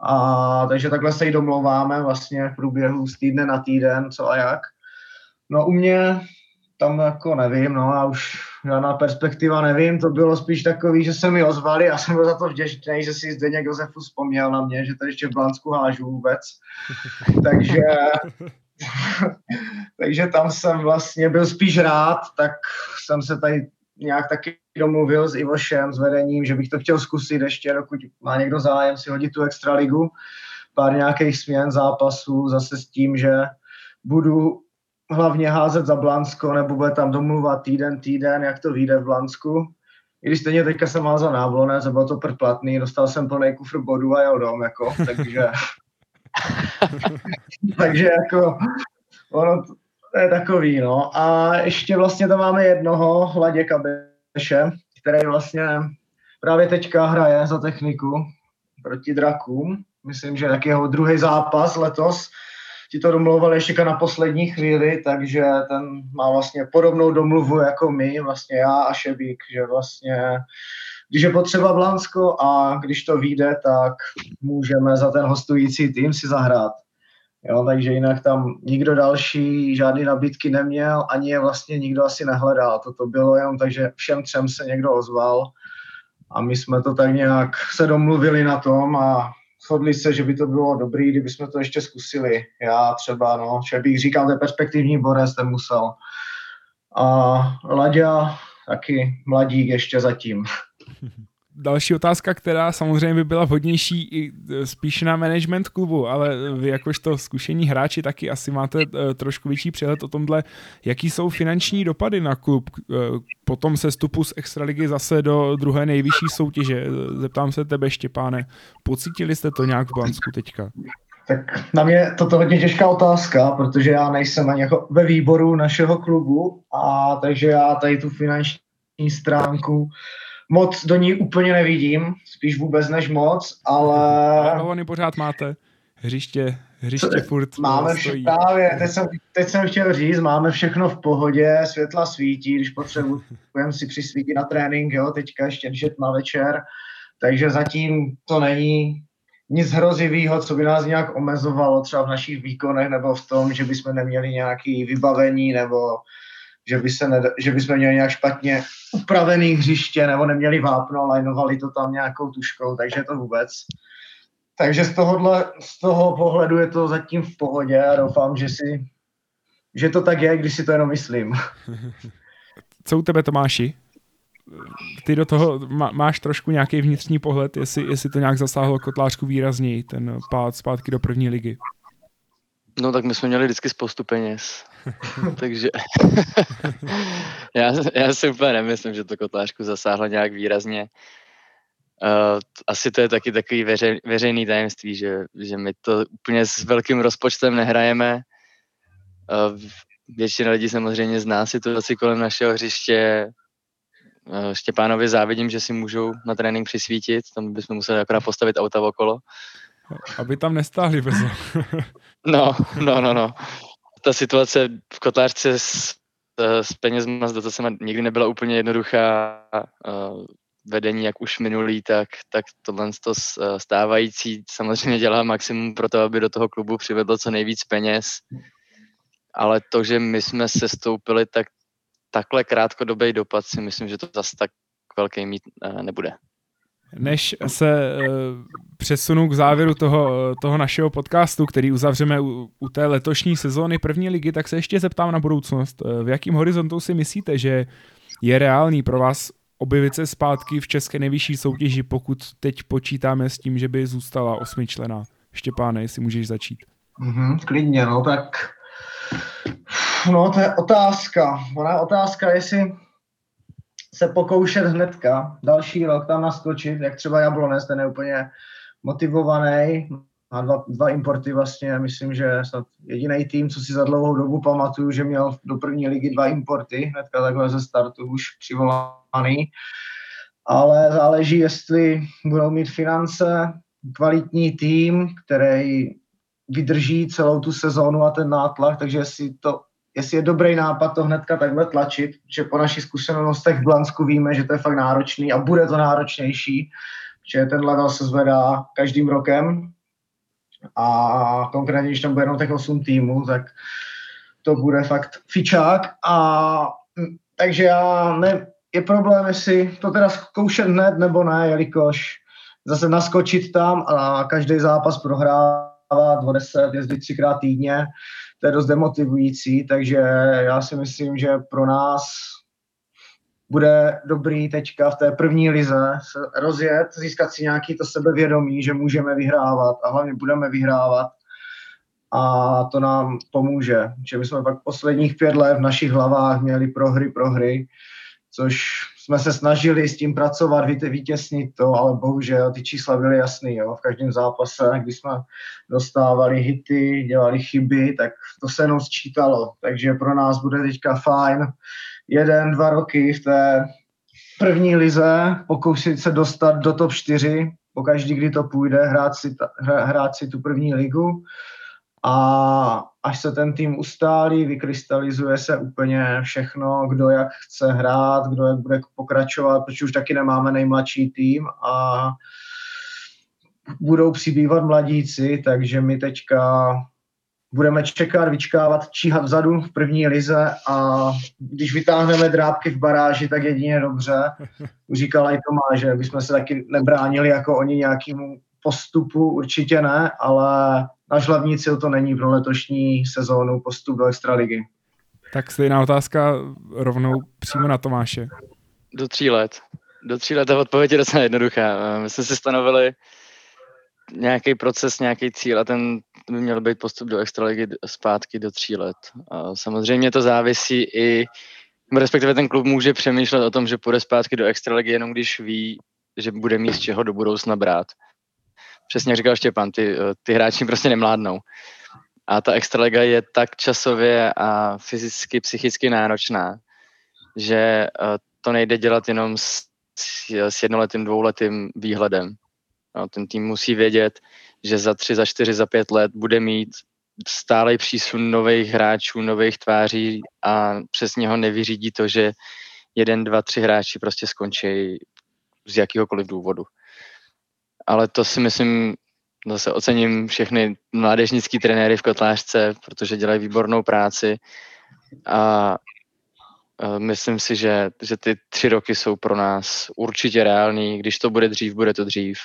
A, takže takhle se i domlouváme vlastně v průběhu z týdne na týden, co a jak. No u mě tam jako nevím, no a už žádná perspektiva nevím, to bylo spíš takový, že se mi ozvali a jsem byl za to vděčný, že si Zdeněk Josefu vzpomněl na mě, že tady ještě v Blansku hážu vůbec. takže, [laughs] takže tam jsem vlastně byl spíš rád, tak jsem se tady nějak taky domluvil s Ivošem, s vedením, že bych to chtěl zkusit ještě, dokud má někdo zájem si hodit tu extraligu, pár nějakých směn zápasů, zase s tím, že budu hlavně házet za Blansko, nebo bude tam domluvat týden, týden, jak to vyjde v Blansku. I když stejně teďka jsem házal náblonec, bylo to prplatný, dostal jsem plný kufr bodů a jel dom, jako, takže... [laughs] [laughs] takže jako, ono to je takový, no. A ještě vlastně tam máme jednoho, Hladě Kabeše, který vlastně právě teďka hraje za techniku proti drakům. Myslím, že tak jeho druhý zápas letos ti to domlouvali ještě na poslední chvíli, takže ten má vlastně podobnou domluvu jako my, vlastně já a Šebík, že vlastně když je potřeba Blansko a když to vyjde, tak můžeme za ten hostující tým si zahrát. Jo, takže jinak tam nikdo další žádný nabídky neměl, ani je vlastně nikdo asi nehledal. Toto bylo jenom tak, že všem třem se někdo ozval a my jsme to tak nějak se domluvili na tom a shodli se, že by to bylo dobrý, kdyby jsme to ještě zkusili. Já třeba, no, že bych říkal, to je perspektivní borec, ten musel. A Laďa taky mladík ještě zatím. Další otázka, která samozřejmě by byla vhodnější i e, spíš na management klubu, ale vy jakožto zkušení hráči taky asi máte e, trošku větší přehled o tomhle, jaký jsou finanční dopady na klub e, po tom sestupu z Extraligy zase do druhé nejvyšší soutěže. Zeptám se tebe, Štěpáne, pocítili jste to nějak v Blansku teďka? Tak na mě toto hodně těžká otázka, protože já nejsem ani jako ve výboru našeho klubu, a takže já tady tu finanční stránku moc do ní úplně nevidím, spíš vůbec než moc, ale... Ale pořád máte hřiště, hřiště Co, furt Máme vše, právě, teď jsem, teď jsem chtěl říct, máme všechno v pohodě, světla svítí, když potřebujeme si přisvítit na trénink, jo, teďka ještě, když je tma večer, takže zatím to není nic hrozivého, co by nás nějak omezovalo třeba v našich výkonech nebo v tom, že bychom neměli nějaké vybavení nebo že, by se ned- že bychom měli nějak špatně upravený hřiště nebo neměli vápno, lajnovali to tam nějakou tuškou, takže to vůbec. Takže z, tohohle, z toho pohledu je to zatím v pohodě a doufám, že si že to tak je, když si to jenom myslím. [laughs] Co u tebe, Tomáši? Ty do toho má, máš trošku nějaký vnitřní pohled, jestli, jestli to nějak zasáhlo kotlářku výrazněji, ten pád zpátky do první ligy. No tak my jsme měli vždycky spoustu peněz, [laughs] takže [laughs] já, já si úplně nemyslím, že to kotlářku zasáhlo nějak výrazně. Uh, asi to je taky takový veře, veřejný tajemství, že, že my to úplně s velkým rozpočtem nehrajeme. Uh, většina lidí samozřejmě zná situaci kolem našeho hřiště. Uh, Štěpánovi závidím, že si můžou na trénink přisvítit, tam bychom museli akorát postavit auta okolo. Aby tam nestáhli brzo. [laughs] no, no, no, no. Ta situace v kotlářce s, s penězma, s dotacemi nikdy nebyla úplně jednoduchá. Uh, vedení, jak už minulý, tak, tak tohle to stávající samozřejmě dělá maximum pro to, aby do toho klubu přivedlo co nejvíc peněz. Ale to, že my jsme se stoupili, tak takhle krátkodobý dopad si myslím, že to zase tak velký mít nebude. Než se uh, přesunu k závěru toho, toho našeho podcastu, který uzavřeme u, u té letošní sezóny první ligy, tak se ještě zeptám na budoucnost. Uh, v jakým horizontu si myslíte, že je reálný pro vás objevit se zpátky v české nejvyšší soutěži, pokud teď počítáme s tím, že by zůstala osmičlená? Štěpáne, jestli můžeš začít. Mm-hmm, klidně, no tak no to je otázka. Ona otázka, jestli se pokoušet hnedka, další rok tam naskočit, jak třeba Jablonec, ten je úplně motivovaný, má dva, dva importy vlastně, myslím, že snad jediný tým, co si za dlouhou dobu pamatuju, že měl do první ligy dva importy, hnedka takhle ze startu už přivolaný, ale záleží, jestli budou mít finance, kvalitní tým, který vydrží celou tu sezónu a ten nátlak, takže jestli, to, jestli je dobrý nápad to hnedka takhle tlačit, že po našich zkušenostech v Blansku víme, že to je fakt náročný a bude to náročnější, že ten level se zvedá každým rokem. A konkrétně, když tam bude jenom těch 8 týmů, tak to bude fakt fičák. A takže já ne, je problém, jestli to teda zkoušet hned nebo ne, jelikož zase naskočit tam a každý zápas prohrávat o 10, jezdit třikrát týdně, to je dost demotivující, takže já si myslím, že pro nás bude dobrý teďka v té první lize se rozjet, získat si nějaký to sebevědomí, že můžeme vyhrávat a hlavně budeme vyhrávat a to nám pomůže. Že my jsme pak posledních pět let v našich hlavách měli prohry, prohry, což jsme se snažili s tím pracovat, vytěsnit to, ale bohužel ty čísla byly jasný. Jo. V každém zápase, když jsme dostávali hity, dělali chyby, tak to se jenom sčítalo. Takže pro nás bude teďka fajn jeden, dva roky v té první lize, pokusit se dostat do top 4, pokaždý, kdy to půjde, hrát si, hrát si tu první ligu a až se ten tým ustálí, vykrystalizuje se úplně všechno, kdo jak chce hrát, kdo jak bude pokračovat, protože už taky nemáme nejmladší tým a budou přibývat mladíci, takže my teďka budeme čekat, vyčkávat, číhat vzadu v první lize a když vytáhneme drápky v baráži, tak jedině dobře. [laughs] Říkala i Tomá, že bychom se taky nebránili jako oni nějakému postupu, určitě ne, ale náš hlavní cíl to není pro letošní sezónu postup do Extraligy. Tak stejná otázka rovnou přímo na Tomáše. Do tří let. Do tří let ta odpověď je docela jednoduchá. My jsme si stanovili nějaký proces, nějaký cíl a ten by měl být postup do extraligy zpátky do tří let. A samozřejmě to závisí i, respektive ten klub může přemýšlet o tom, že půjde zpátky do extraligy jenom když ví, že bude mít z čeho do budoucna brát. Přesně jak říkal Štěpán, ty, ty hráči prostě nemládnou. A ta extraliga je tak časově a fyzicky, psychicky náročná, že eh, to nejde dělat jenom s, s jednoletým, dvouletým výhledem. No, ten tým musí vědět, že za tři, za čtyři, za pět let bude mít stálej přísun nových hráčů, nových tváří a přesně ho nevyřídí to, že jeden, dva, tři hráči prostě skončí z jakýhokoliv důvodu. Ale to si myslím, zase ocením všechny mládežnický trenéry v Kotlářce, protože dělají výbornou práci a myslím si, že, že ty tři roky jsou pro nás určitě reální. Když to bude dřív, bude to dřív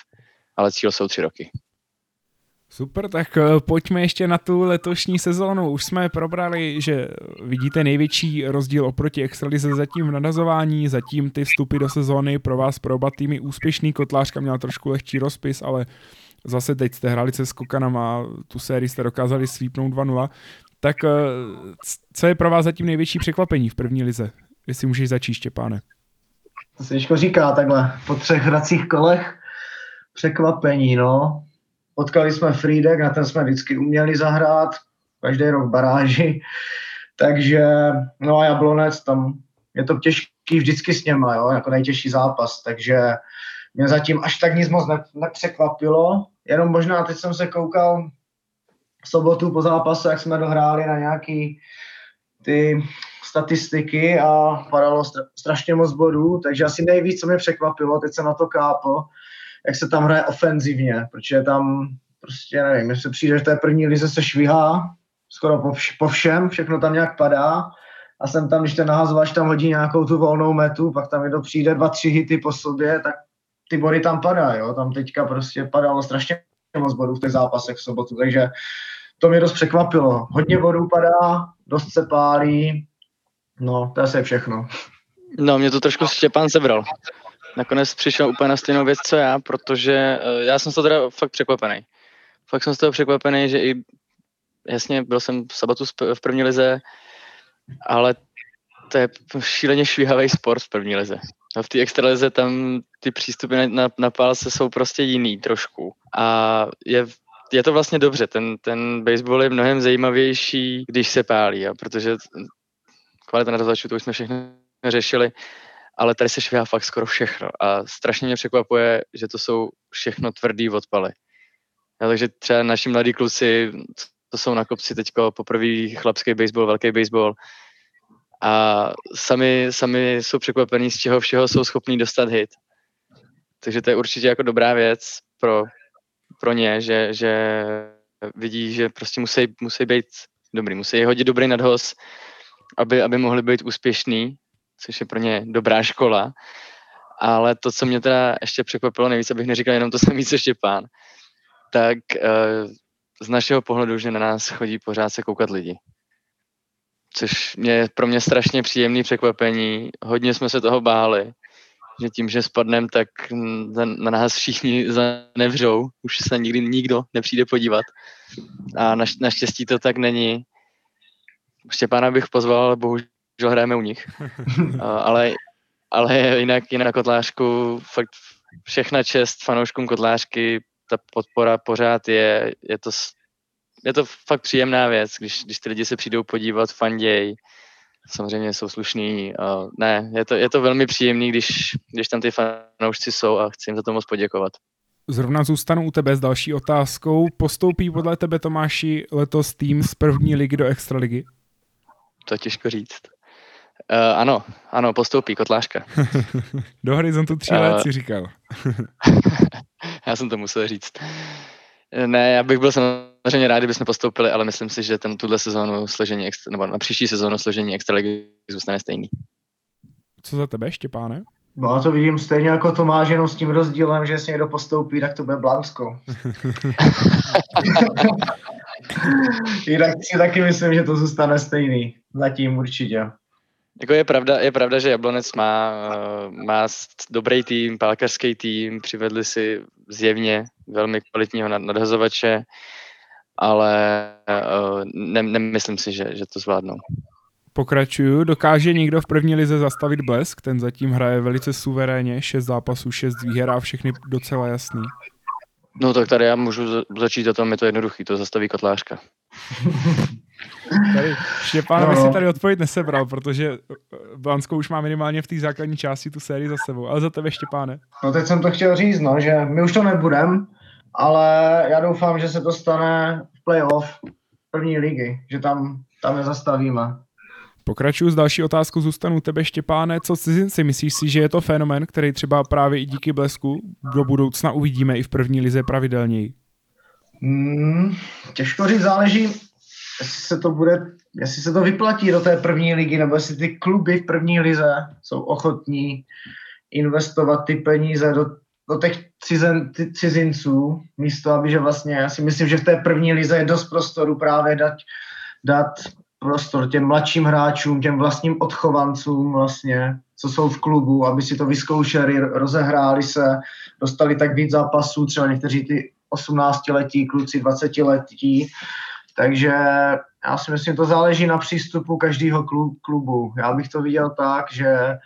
ale cíl jsou tři roky. Super, tak eh, pojďme ještě na tu letošní sezónu. Už jsme probrali, že vidíte největší rozdíl oproti Extralize zatím v nadazování, zatím ty vstupy do sezóny pro vás pro oba týmy úspěšný. Kotlářka měla trošku lehčí rozpis, ale zase teď jste hráli se Skokanama, tu sérii jste dokázali svípnout 2-0. Tak eh, co je pro vás zatím největší překvapení v první lize? Jestli můžeš začít, Štěpáne. To se říká takhle po třech hracích kolech překvapení, no. Potkali jsme Friedek, na ten jsme vždycky uměli zahrát, každý rok baráži, takže, no a Jablonec, tam je to těžký vždycky s něma, jo, jako nejtěžší zápas, takže mě zatím až tak nic moc ne, nepřekvapilo, jenom možná teď jsem se koukal v sobotu po zápase, jak jsme dohráli na nějaký ty statistiky a padalo strašně moc bodů, takže asi nejvíc, co mě překvapilo, teď jsem na to kápl, jak se tam hraje ofenzivně, protože tam prostě nevím, jestli přijde, že té první lize se švihá, skoro po, vš- po všem, všechno tam nějak padá a jsem tam, když ten nahazovač tam hodí nějakou tu volnou metu, pak tam to přijde dva, tři hity po sobě, tak ty body tam padají, jo, tam teďka prostě padalo strašně moc bodů v těch zápasech v sobotu, takže to mě dost překvapilo. Hodně bodů padá, dost se pálí, no, to je asi všechno. No, mě to trošku Štěpán sebral nakonec přišel úplně na stejnou věc, co já, protože uh, já jsem toho teda fakt překvapený. Fakt jsem z toho překvapený, že i jasně, byl jsem v sabatu v první lize, ale to je šíleně švíhavý sport v první lize. No v té extralize tam ty přístupy na, na, na pálce jsou prostě jiný trošku. A je je to vlastně dobře. Ten, ten baseball je mnohem zajímavější, když se pálí, jo, protože kvalita na to už jsme všechno řešili, ale tady se švihá fakt skoro všechno a strašně mě překvapuje, že to jsou všechno tvrdý odpaly. Ja, takže třeba naši mladí kluci, to jsou na kopci teďko poprvé chlapský baseball, velký baseball a sami, sami jsou překvapení, z čeho všeho jsou schopní dostat hit. Takže to je určitě jako dobrá věc pro, pro ně, že, že vidí, že prostě musí, musí být dobrý, musí hodit dobrý nadhoz, aby, aby mohli být úspěšný, což je pro ně dobrá škola. Ale to, co mě teda ještě překvapilo nejvíc, abych neříkal jenom to samý, co Štěpán, tak uh, z našeho pohledu, že na nás chodí pořád se koukat lidi. Což mě pro mě strašně příjemný překvapení. Hodně jsme se toho báli, že tím, že spadnem, tak na nás všichni zanevřou. Už se nikdy nikdo nepřijde podívat. A naš, naštěstí to tak není. Štěpána bych pozval, ale bohužel hrajeme u nich. [laughs] ale, ale jinak, jinak na Kotlářku fakt všechna čest fanouškům Kotlářky, ta podpora pořád je, je to, je to fakt příjemná věc, když, když ty lidi se přijdou podívat, fanděj, samozřejmě jsou slušný. Uh, ne, je to, je to velmi příjemný, když, když tam ty fanoušci jsou a chci jim za to moc poděkovat. Zrovna zůstanu u tebe s další otázkou. Postoupí podle tebe, Tomáši, letos tým z první ligy do extraligy? To je těžko říct. Uh, ano, ano, postoupí, kotláška. [laughs] do horizontu tří uh, let si říkal. [laughs] já jsem to musel říct. Ne, já bych byl samozřejmě rád, kdybychom postoupili, ale myslím si, že ten tuhle sezónu složení, nebo na příští sezónu složení extraligy zůstane stejný. Co za tebe, Štěpáne? No, já to vidím stejně jako Tomáš, jenom s tím rozdílem, že jestli někdo postoupí, tak to bude Blansko. [laughs] Jinak si taky myslím, že to zůstane stejný. Zatím určitě. Jako je pravda, je pravda, že Jablonec má, eh, má dobrý tým, pálkařský tým, přivedli si zjevně velmi kvalitního nadhazovače, ale eh, ne, nemyslím si, že, že to zvládnou. Pokračuju. Dokáže někdo v první lize zastavit blesk? Ten zatím hraje velice suverénně, šest zápasů, šest výher a všechny docela jasný. No tak tady já můžu začít o tom, je to jednoduchý, to zastaví kotlářka. [laughs] Tady Štěpán no. si tady odpověď nesebral, protože eh, Blansko už má minimálně v té základní části tu sérii za sebou. Ale za tebe Štěpáne. No teď jsem to chtěl říct, no, že my už to nebudem, ale já doufám, že se to stane v playoff první ligy, že tam, tam je zastavíme. Pokračuju s další otázkou, zůstanu tebe Štěpáne. Co cizinci, myslíš si, že je to fenomen, který třeba právě i díky blesku do budoucna uvidíme i v první lize pravidelněji? Hmm, těžko říct, záleží, jestli se to bude, jestli se to vyplatí do té první ligy, nebo jestli ty kluby v první lize jsou ochotní investovat ty peníze do, do těch cizen, ty cizinců, místo aby, že vlastně, já si myslím, že v té první lize je dost prostoru právě dát, dát prostor těm mladším hráčům, těm vlastním odchovancům vlastně, co jsou v klubu, aby si to vyzkoušeli, rozehráli se, dostali tak víc zápasů, třeba někteří ty 18-letí, kluci 20-letí, takže já si myslím, to záleží na přístupu každého klubu. Já bych to viděl tak, že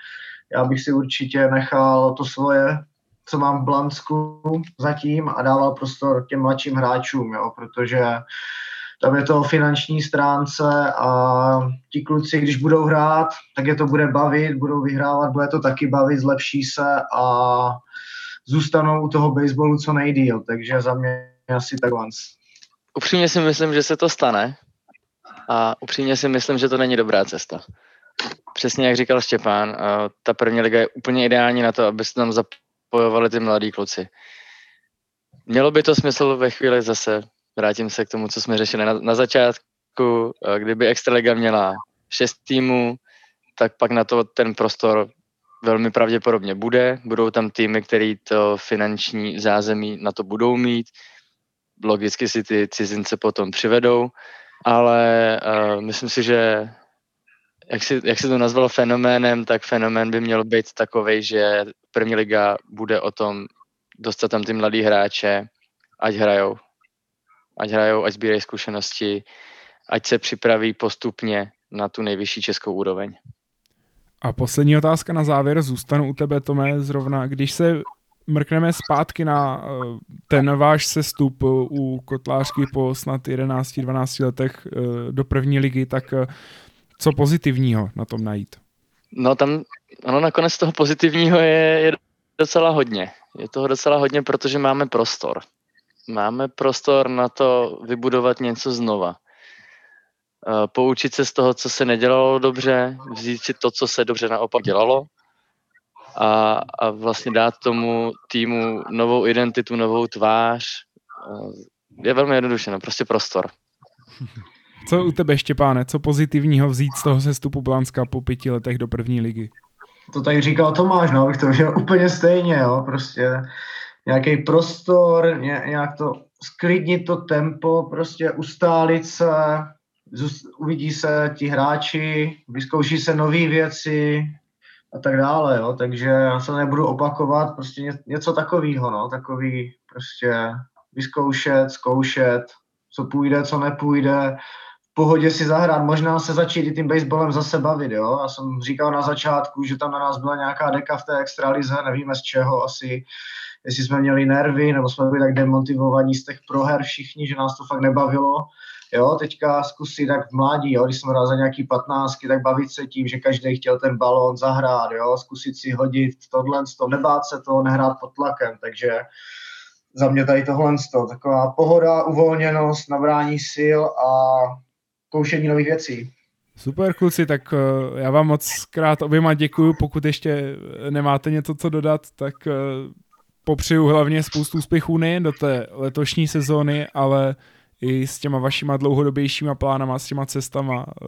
já bych si určitě nechal to svoje, co mám v Blansku zatím a dával prostor těm mladším hráčům, jo, protože tam je to o finanční stránce a ti kluci, když budou hrát, tak je to bude bavit, budou vyhrávat, bude to taky bavit, zlepší se a zůstanou u toho baseballu co nejdíl, takže za mě asi tak once. Upřímně si myslím, že se to stane a upřímně si myslím, že to není dobrá cesta. Přesně jak říkal Štěpán, ta první liga je úplně ideální na to, aby se tam zapojovali ty mladí kluci. Mělo by to smysl ve chvíli zase, vrátím se k tomu, co jsme řešili na, na začátku, kdyby Extraliga měla šest týmů, tak pak na to ten prostor velmi pravděpodobně bude. Budou tam týmy, které to finanční zázemí na to budou mít. Logicky si ty cizince potom přivedou, ale uh, myslím si, že jak si, jak si to nazval fenoménem, tak fenomén by měl být takový, že první liga bude o tom dostat tam ty mladý hráče, ať hrajou. Ať hrajou, ať sbírají zkušenosti, ať se připraví postupně na tu nejvyšší českou úroveň. A poslední otázka na závěr, zůstanu u tebe, Tome, zrovna, když se mrkneme zpátky na uh, ten váš sestup u Kotlářky po snad 11-12 letech uh, do první ligy, tak co pozitivního na tom najít? No tam, ano, nakonec toho pozitivního je, je docela hodně. Je toho docela hodně, protože máme prostor. Máme prostor na to vybudovat něco znova. Eh, poučit se z toho, co se nedělalo dobře, vzít si to, co se dobře naopak dělalo a, a vlastně dát tomu týmu novou identitu, novou tvář. Eh, je velmi jednoduše, no, prostě prostor. [laughs] Co u tebe, Štěpáne, co pozitivního vzít z toho sestupu Blanska po pěti letech do první ligy? To tady říkal Tomáš, no, abych to viděl [laughs] úplně stejně, jo, prostě nějaký prostor, nějak to sklidnit to tempo, prostě ustálit se, uvidí se ti hráči, vyzkouší se nové věci a tak dále, jo. takže já se nebudu opakovat, prostě něco takového, no, takový prostě vyzkoušet, zkoušet, co půjde, co nepůjde, v pohodě si zahrát, možná se začít i tím baseballem zase bavit, jo. Já jsem říkal na začátku, že tam na nás byla nějaká deka v té extralize, nevíme z čeho asi, jestli jsme měli nervy, nebo jsme byli tak demotivovaní z těch proher všichni, že nás to fakt nebavilo. Jo, teďka zkusit tak v mládí, jo, když jsme hráli za nějaký patnáctky, tak bavit se tím, že každý chtěl ten balón zahrát, jo, zkusit si hodit tohle, to, nebát se to, nehrát pod tlakem, takže za mě tady tohle to, taková pohoda, uvolněnost, nabrání sil a koušení nových věcí. Super kluci, tak eh, já vám moc krát oběma děkuju, pokud ještě nemáte něco co dodat, tak eh, popřeju hlavně spoustu úspěchů nejen do té letošní sezóny, ale i s těma vašima dlouhodobějšíma plánama, s těma cestama eh,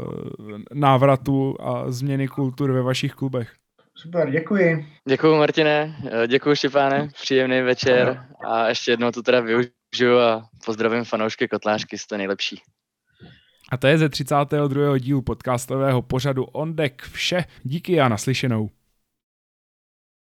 návratu a změny kultur ve vašich klubech. Super, děkuji. Děkuji Martine, eh, děkuji Štěpáne, příjemný večer a ještě jednou to teda využiju a pozdravím fanoušky Kotlářky, jste nejlepší. A to je ze 32. dílu podcastového pořadu On Deck vše. Díky a naslyšenou.